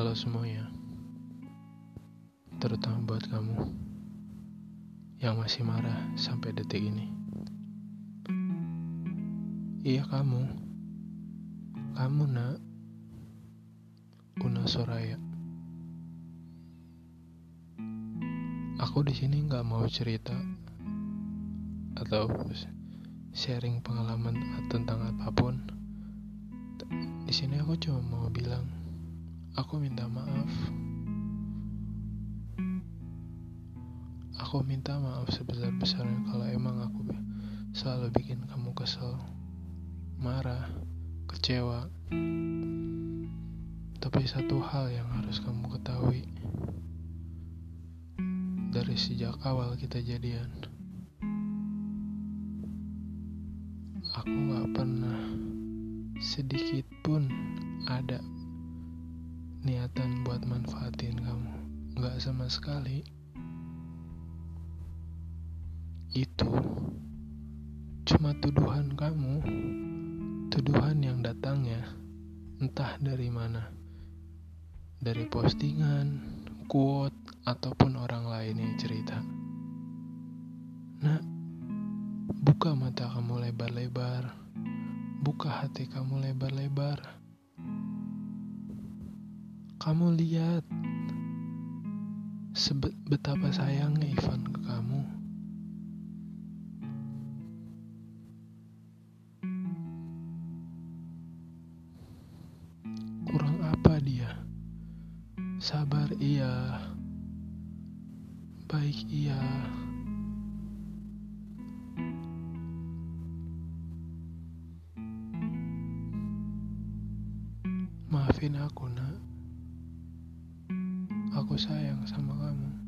lo semuanya, terutama buat kamu yang masih marah sampai detik ini. Iya kamu, kamu nak, Una Soraya. Aku di sini nggak mau cerita atau sharing pengalaman tentang apa pun. Di sini aku cuma mau bilang Aku minta maaf. Aku minta maaf sebesar-besarnya kalau emang aku selalu bikin kamu kesel, marah, kecewa. Tapi satu hal yang harus kamu ketahui dari sejak awal kita jadian, aku gak pernah sedikit pun ada niatan buat manfaatin kamu. Nggak sama sekali. Itu cuma tuduhan kamu tuduhan yang datangnya entah dari mana. Dari postingan quote ataupun orang lain yang cerita. Nah buka mata kamu lebar-lebar. Buka hati kamu lebar-lebar kamu lihat betapa sayangnya Ivan ke kamu. Kurang apa dia? Sabar iya. Baik iya. Maafin aku, Nak. Aku sayang sama kamu.